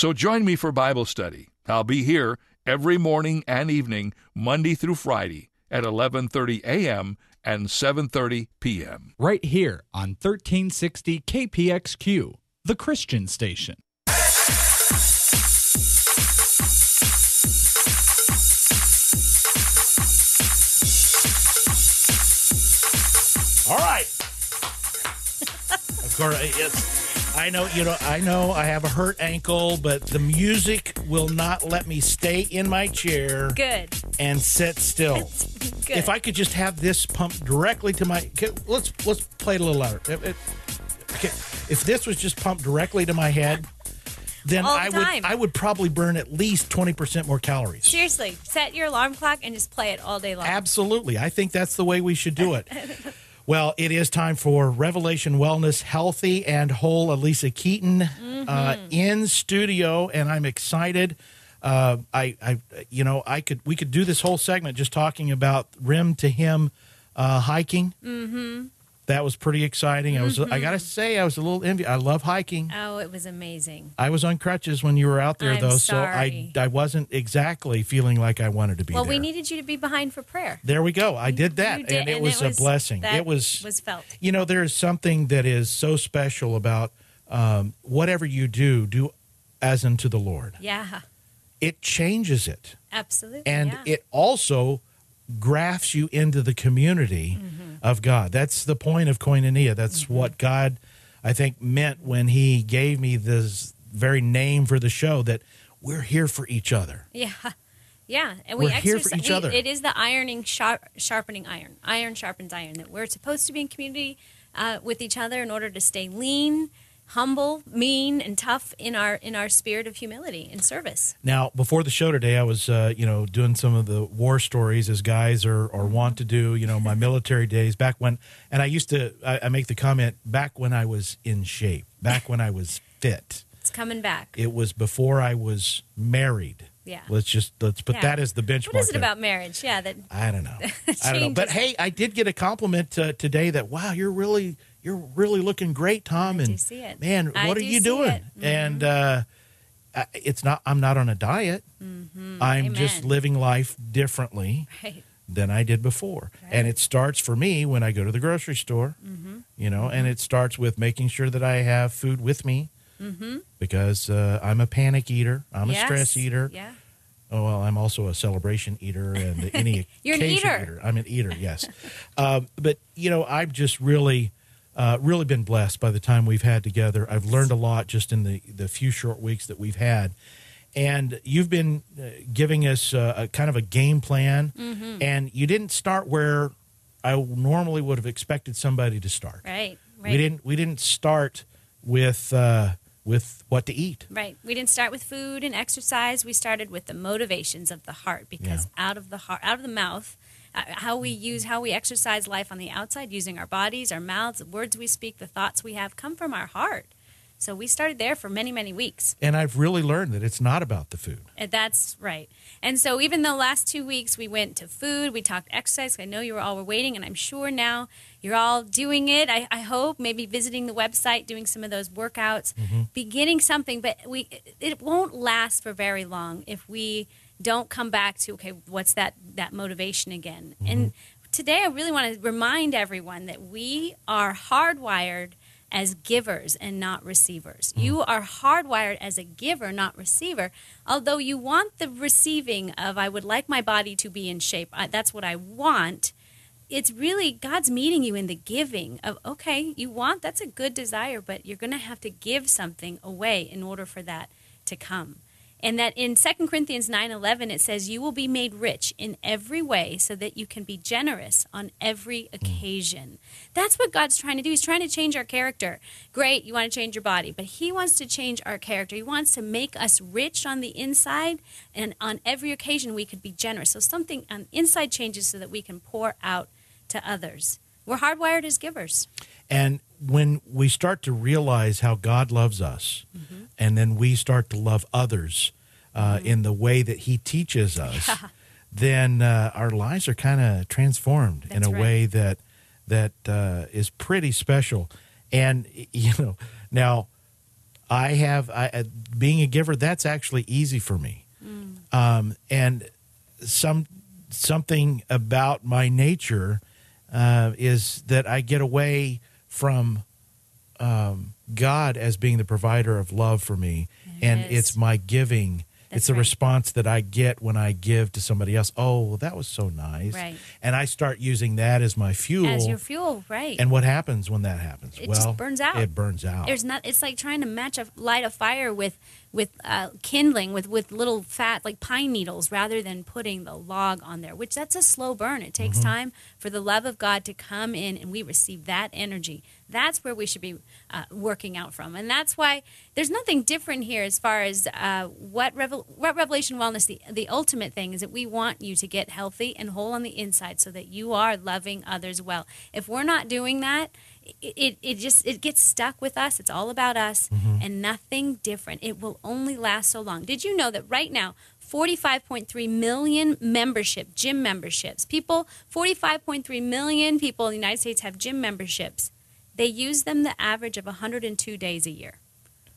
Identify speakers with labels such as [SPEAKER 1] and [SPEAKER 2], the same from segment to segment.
[SPEAKER 1] So join me for Bible study. I'll be here every morning and evening, Monday through Friday at 11:30 a.m. and 7:30 p.m.
[SPEAKER 2] right here on 1360 KPXQ, the Christian station.
[SPEAKER 3] All right. of course, yes. I know, you know, I know I have a hurt ankle, but the music will not let me stay in my chair
[SPEAKER 4] Good.
[SPEAKER 3] and sit still.
[SPEAKER 4] Good.
[SPEAKER 3] If I could just have this pumped directly to my, okay, let's let's play it a little louder. If- if- okay, if this was just pumped directly to my head, then
[SPEAKER 4] All the
[SPEAKER 3] I would. I would probably burn at least twenty percent more calories.
[SPEAKER 4] Seriously, set your alarm clock and just play it all day long.
[SPEAKER 3] Absolutely. I think that's the way we should do it. well, it is time for Revelation Wellness Healthy and Whole. Alisa Keeton uh, in studio, and I'm excited. Uh, I, I, you know, I could we could do this whole segment just talking about rim to rim uh, hiking. Mm-hmm. That was pretty exciting. I was, I gotta say, I was a little envious. I love hiking.
[SPEAKER 4] Oh, it was amazing.
[SPEAKER 3] I was on crutches when you were out there,
[SPEAKER 4] I'm
[SPEAKER 3] though,
[SPEAKER 4] sorry.
[SPEAKER 3] so I, I wasn't exactly feeling like I wanted to be
[SPEAKER 4] Well,
[SPEAKER 3] there.
[SPEAKER 4] we needed you to be behind for prayer.
[SPEAKER 3] There we go. I did that,
[SPEAKER 4] did,
[SPEAKER 3] and it was a blessing. It was,
[SPEAKER 4] was felt.
[SPEAKER 3] you know, there is something that is so special about um, whatever you do, do as unto the Lord.
[SPEAKER 4] Yeah,
[SPEAKER 3] It changes it,
[SPEAKER 4] absolutely.
[SPEAKER 3] and
[SPEAKER 4] yeah.
[SPEAKER 3] it also grafts you into the community
[SPEAKER 4] Mm-hmm.
[SPEAKER 3] Of God. That's the point of koinonia. That's what God, I think, meant when He gave me this very name for the show. That we're here for each other.
[SPEAKER 4] Yeah. Yeah, and we
[SPEAKER 3] We're here for
[SPEAKER 4] exercise-
[SPEAKER 3] each
[SPEAKER 4] we-
[SPEAKER 3] other.
[SPEAKER 4] It is the ironing, sharp, sharpening iron. Iron sharpens iron. That we're supposed to be in community uh, with each other in order to stay lean, humble, mean, and tough in our in our spirit of humility and service.
[SPEAKER 3] Now, before the show today, I was, uh, you know, doing some of the war stories as guys are, or want to do. You know, my military days back when, and I used to, I, I make the comment back when I was in shape, back when I was fit.
[SPEAKER 4] It's coming back.
[SPEAKER 3] It was before I was married.
[SPEAKER 4] Yeah.
[SPEAKER 3] Let's just let's put
[SPEAKER 4] Yeah.
[SPEAKER 3] that as the benchmark.
[SPEAKER 4] What is it
[SPEAKER 3] there.
[SPEAKER 4] about marriage? Yeah, that
[SPEAKER 3] I don't know. I don't know. But hey, I did get a compliment uh, today that wow, you're really you're really looking great, Tom.
[SPEAKER 4] I
[SPEAKER 3] and
[SPEAKER 4] see it.
[SPEAKER 3] man,
[SPEAKER 4] I
[SPEAKER 3] what are
[SPEAKER 4] do
[SPEAKER 3] you doing?
[SPEAKER 4] it. Mhm.
[SPEAKER 3] And uh, it's not. I'm not on a diet. I'm just living life differently
[SPEAKER 4] right.
[SPEAKER 3] than I did before. And it starts for me when I go to the grocery store.
[SPEAKER 4] Mm-hmm.
[SPEAKER 3] You know, and it starts with making sure that I have food with me. Because uh, I'm a panic eater. I'm
[SPEAKER 4] Mm-hmm. Yes.
[SPEAKER 3] a stress eater.
[SPEAKER 4] Yeah.
[SPEAKER 3] Oh well, I'm also a celebration eater and any
[SPEAKER 4] You're an
[SPEAKER 3] occasion
[SPEAKER 4] eater.
[SPEAKER 3] I'm an eater, yes. um, but you know, I'm just really, uh, really been blessed by the time we've had together. I've learned a lot just in the the few short weeks that we've had, and you've been uh, giving us uh, a kind of a game plan,
[SPEAKER 4] Mm-hmm.
[SPEAKER 3] and you didn't start where I normally would have expected somebody to start.
[SPEAKER 4] Right. Right.
[SPEAKER 3] We didn't. We didn't start with uh, with what to eat.
[SPEAKER 4] Right. We didn't start with food and exercise. We started with the motivations of the heart because out of the heart, out of the mouth, Uh, how we use, how we exercise life on the outside, using our bodies, our mouths, the words we speak, the thoughts we have, come from our heart. So we started there for many, many weeks.
[SPEAKER 3] And I've really learned that it's not about the food.
[SPEAKER 4] And that's right. And so even the last two weeks we went to food, we talked exercise. I know you were all were waiting, and I'm sure now you're all doing it. I, I hope maybe visiting the website, doing some of those workouts, mm-hmm. beginning something. But we it won't last for very long if we don't come back to okay, what's that that motivation again? Mm-hmm. And today I really want to remind everyone that we are hardwired as givers and not receivers. Mm-hmm. You are hardwired as a giver, not receiver. Although you want the receiving of, I would like my body to be in shape, I, that's what I want. It's really God's meeting you in the giving of, okay, you want, that's a good desire, but you're going to have to give something away in order for that to come. And that in 2 Corinthians 9:11 it says you will be made rich in every way so that you can be generous on every occasion. That's what God's trying to do. He's trying to change our character. Great, you want to change your body, but he wants to change our character. He wants to make us rich on the inside and on every occasion we could be generous. So something on inside changes so that we can pour out to others. We're hardwired as givers.
[SPEAKER 3] And when we start to realize how God loves us,
[SPEAKER 4] Mm-hmm.
[SPEAKER 3] and then we start to love others uh, in the way that He teaches us, then uh, our lives are kind of transformed in a
[SPEAKER 4] right.
[SPEAKER 3] way that that uh, is pretty special. And you know, now I have I, uh, being a giver. That's actually easy for me,
[SPEAKER 4] Mm.
[SPEAKER 3] um, and some something about my nature uh, is that I get away from um, God as being the provider of love for me, and it's my giving.
[SPEAKER 4] That's
[SPEAKER 3] it's a
[SPEAKER 4] right.
[SPEAKER 3] response that I get when I give to somebody else. Oh, well, that was so nice,
[SPEAKER 4] Right.
[SPEAKER 3] and I start using that as my fuel.
[SPEAKER 4] As your fuel, right?
[SPEAKER 3] and what happens when that happens?
[SPEAKER 4] It
[SPEAKER 3] well,
[SPEAKER 4] just burns out.
[SPEAKER 3] It burns out.
[SPEAKER 4] There's not. It's like trying to match a light a fire with with uh, kindling with with little fat like pine needles rather than putting the log on there. Which that's a slow burn. It takes time for the love of God to come in, and we receive that energy. That's where we should be uh, working out from, and that's why there's nothing different here as far as uh, what, revel- what Revelation Wellness. The the ultimate thing is that we want you to get healthy and whole on the inside, so that you are loving others well. If we're not doing that, it, it, it just it gets stuck with us. It's all about us and nothing different. It will only last so long. Did you know that right now 45.3 million membership gym memberships people 45.3 million people in the united states have gym memberships they use them the average of 102 days a year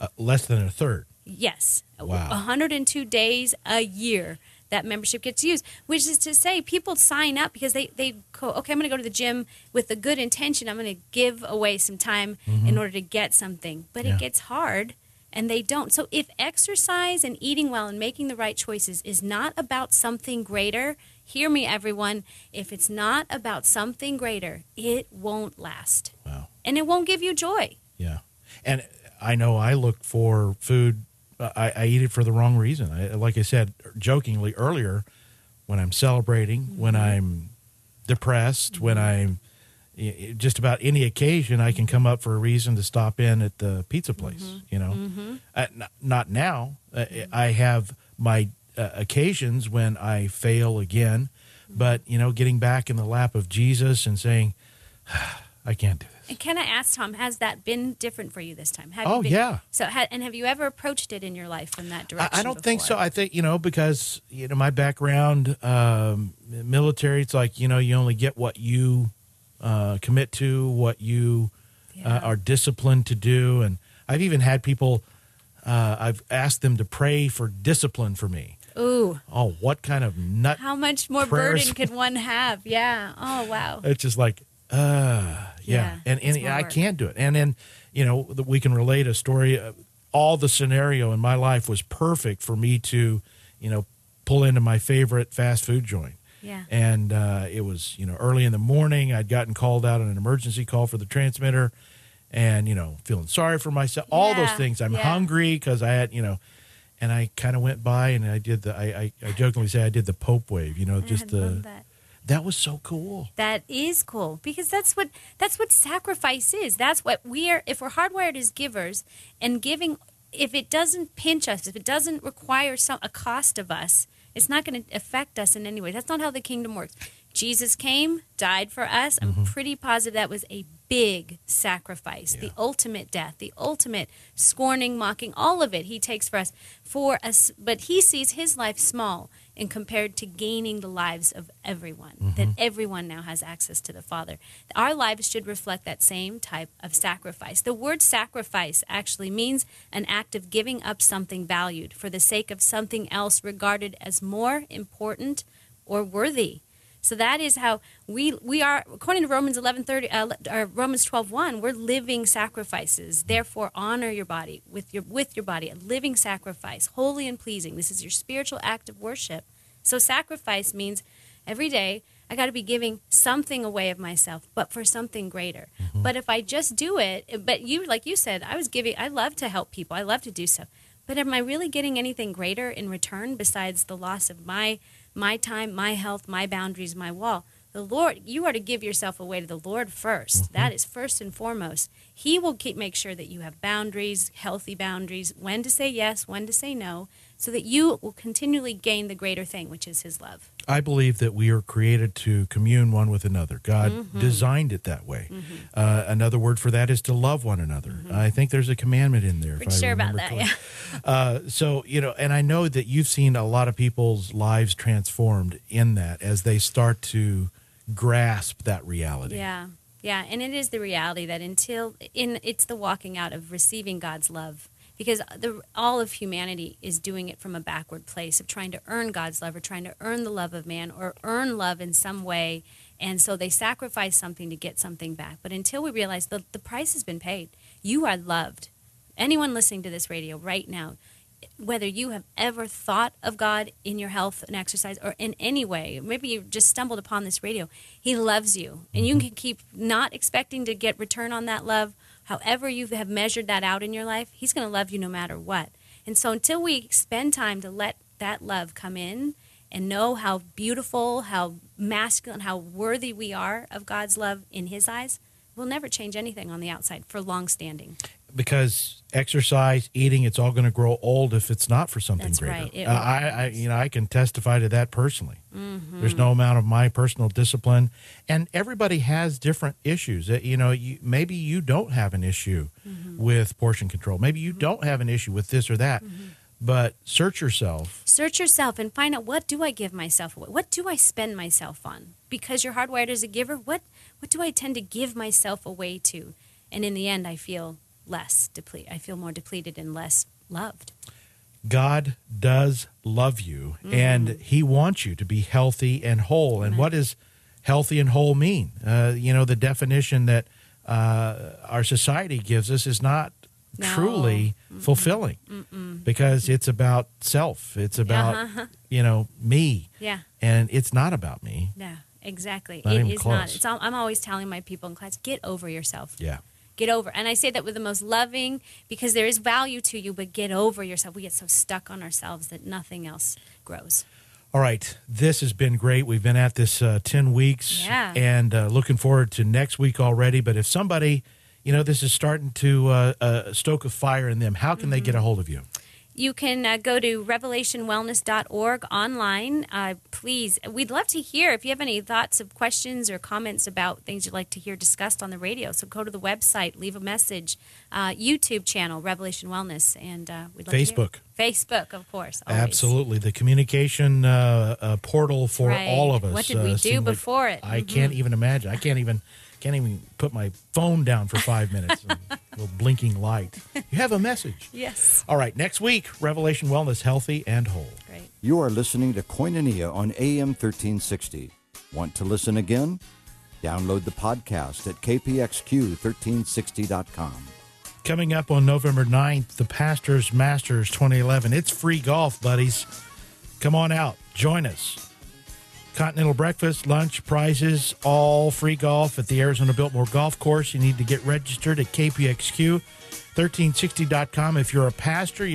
[SPEAKER 3] uh, less than a third.
[SPEAKER 4] Yes.
[SPEAKER 3] Wow.
[SPEAKER 4] 102 days a year that membership gets used, which is to say people sign up because they, they go, okay, I'm going to go to the gym with a good intention. I'm going to give away some time in order to get something. But
[SPEAKER 3] Yeah.
[SPEAKER 4] it gets hard and they don't. So if exercise and eating well and making the right choices is not about something greater, hear me, everyone. If it's not about something greater, it won't last
[SPEAKER 3] Wow.
[SPEAKER 4] And it won't give you joy.
[SPEAKER 3] Yeah, and I know I look for food. uh, I, I eat it for the wrong reason. I, like I said jokingly earlier, when I'm celebrating, when I'm depressed, when I'm just about any occasion, I can come up for a reason to stop in at the pizza place. You know, uh, n- not now. Uh, I have my uh, occasions when I fail again, but you know, getting back in the lap of Jesus and saying, "I can't do this."
[SPEAKER 4] And can I ask Tom, has that been different for you this time? Have
[SPEAKER 3] Oh,
[SPEAKER 4] you been,
[SPEAKER 3] yeah.
[SPEAKER 4] So, ha- and have you ever approached it in your life from that direction?
[SPEAKER 3] I, I don't think so. I think you know because you know my background, um, military. It's like you know you only get what you uh, commit to, what you
[SPEAKER 4] Yeah.
[SPEAKER 3] uh, are disciplined to do, and I've even had people. Uh, I've asked them to pray for discipline for me.
[SPEAKER 4] Ooh,
[SPEAKER 3] Oh, what kind of nut?
[SPEAKER 4] how much more
[SPEAKER 3] Prayers.
[SPEAKER 4] burden could one have? Yeah. Oh, wow.
[SPEAKER 3] It's just like, uh, yeah,
[SPEAKER 4] Yeah,
[SPEAKER 3] and and I
[SPEAKER 4] work.
[SPEAKER 3] can't do it. And then you know the- we can relate a story. Uh, all the scenario in my life was perfect for me to, you know, pull into my favorite fast food joint.
[SPEAKER 4] Yeah.
[SPEAKER 3] And uh, it was you know early in the morning. I'd gotten called out on an emergency call for the transmitter, and you know feeling sorry for myself. All those things. I'm
[SPEAKER 4] yeah.
[SPEAKER 3] hungry because I had you know. And I kind of went by and I did the I, I, I jokingly say I did the Pope wave, you know, just
[SPEAKER 4] I
[SPEAKER 3] the
[SPEAKER 4] love that.
[SPEAKER 3] was so cool.
[SPEAKER 4] That is cool because that's what that's what sacrifice is. That's what we are. If we're hardwired as givers, and giving, if it doesn't pinch us, if it doesn't require some a cost of us, it's not going to affect us in any way. That's not how the kingdom works. Jesus came, died for us. I'm mm-hmm. pretty positive that was a big sacrifice, the ultimate death, the ultimate scorning, mocking, all of it. He takes for us, for us. But he sees his life small in compared to gaining the lives of everyone. That mm-hmm. everyone now has access to the Father. Our lives should reflect that same type of sacrifice. The word sacrifice actually means an act of giving up something valued for the sake of something else regarded as more important or worthy. So that is how we we are according to Romans 11:30 uh, or Romans 12:1 we're living sacrifices. Therefore honor your body with your with your body a living sacrifice, holy and pleasing. This is your spiritual act of worship. So sacrifice means every day I got to be giving something away of myself, but for something greater. But if I just do it, but you like you said, I was giving I love to help people. I love to do stuff. But am I really getting anything greater in return besides the loss of my my time, my health, my boundaries, my wall? The Lord, you are to give yourself away to the Lord 1st mm-hmm. That is first and foremost. He will keep make sure that you have boundaries, healthy boundaries, when to say yes, when to say no, so that you will continually gain the greater thing, which is his love.
[SPEAKER 3] I believe that we are created to commune one with another. God
[SPEAKER 4] Mm-hmm.
[SPEAKER 3] designed it that way. Uh, another word for that is to love one another. I think there's a commandment in there.
[SPEAKER 4] Mm-hmm. Pretty sure about that,
[SPEAKER 3] correctly. Uh, so you know, and I know that you've seen a lot of people's lives transformed in that as they start to grasp that reality.
[SPEAKER 4] Yeah. Yeah, and it is the reality that until in it's the walking out of receiving God's love because the, all of humanity is doing it from a backward place of trying to earn God's love or trying to earn the love of man or earn love in some way. And so they sacrifice something to get something back. But until we realize the, the price has been paid, you are loved. Anyone listening to this radio right now, whether you have ever thought of God in your health and exercise or in any way, maybe you just stumbled upon this radio, He loves you. And you mm-hmm. can keep not expecting to get return on that love. However, you have measured that out in your life, He's going to love you no matter what. And so until we spend time to let that love come in and know how beautiful, how masculine, how worthy we are of God's love in His eyes, we'll never change anything on the outside for long standing.
[SPEAKER 3] Because exercise, eating, it's all going to grow old if it's not for something
[SPEAKER 4] That's
[SPEAKER 3] greater.
[SPEAKER 4] right.
[SPEAKER 3] Uh, I, I, you know, I can testify to that personally.
[SPEAKER 4] Mm-hmm.
[SPEAKER 3] There's no amount of my personal discipline, and everybody has different issues. Uh, You know, you, maybe you don't have an issue
[SPEAKER 4] Mm-hmm.
[SPEAKER 3] with portion control. Maybe you don't have an issue with this or that.
[SPEAKER 4] Mm-hmm.
[SPEAKER 3] But search yourself.
[SPEAKER 4] Search yourself and find out what do I give myself away? What do I spend myself on? Because you're hardwired as a giver, what what do I tend to give myself away to? And in the end I feel less depleted. I feel more depleted and less loved.
[SPEAKER 3] God does love you, and He wants you to be healthy and whole. And what does healthy and whole mean? Uh, you know, the definition that uh, our society gives us is not
[SPEAKER 4] No.
[SPEAKER 3] truly fulfilling because it's about self. It's about
[SPEAKER 4] Uh-huh.
[SPEAKER 3] you know me,
[SPEAKER 4] Yeah.
[SPEAKER 3] and it's not about me.
[SPEAKER 4] Yeah, exactly.
[SPEAKER 3] Not
[SPEAKER 4] It is not. It's all, I'm always telling my people in class, get over yourself.
[SPEAKER 3] Yeah.
[SPEAKER 4] Get over. And I say that with the most loving because there is value to you, but get over yourself. We get so stuck on ourselves that nothing else grows.
[SPEAKER 3] All right, this has been great. We've been at this uh, 10 weeks
[SPEAKER 4] Yeah.
[SPEAKER 3] and uh, looking forward to next week already. But if somebody, you know, this is starting to uh, uh, stoke a fire in them, how can they
[SPEAKER 4] Mm-hmm.
[SPEAKER 3] get a hold of you?
[SPEAKER 4] You can uh, go to revelationwellness.org online. Uh, please, we'd love to hear if you have any thoughts of questions or comments about things you'd like to hear discussed on the radio. So go to the website, leave a message, uh, YouTube channel, Revelation Wellness, and uh, we'd love
[SPEAKER 3] Facebook.
[SPEAKER 4] Facebook, of course. always.
[SPEAKER 3] Absolutely. The communication uh, uh, portal for
[SPEAKER 4] Right.
[SPEAKER 3] all of us.
[SPEAKER 4] What did we do
[SPEAKER 3] seemed like-
[SPEAKER 4] before it?
[SPEAKER 3] I
[SPEAKER 4] Mhm.
[SPEAKER 3] can't even imagine. I can't even can't even put my phone down for five minutes. a little blinking light. You have a message.
[SPEAKER 4] Yes.
[SPEAKER 3] All right, next week, Revelation Wellness, healthy and whole.
[SPEAKER 4] Great.
[SPEAKER 5] You are listening to Koinonia on AM 1360. Want to listen again? Download the podcast at kpxq1360.com.
[SPEAKER 3] Coming up on November 9th, the Pastors Masters 2011. It's free golf, buddies. Come on out, join us. Continental breakfast, lunch, prizes, all free golf at the Arizona Biltmore Golf Course. You need to get registered at kpxq1360.com. If you're a pastor, you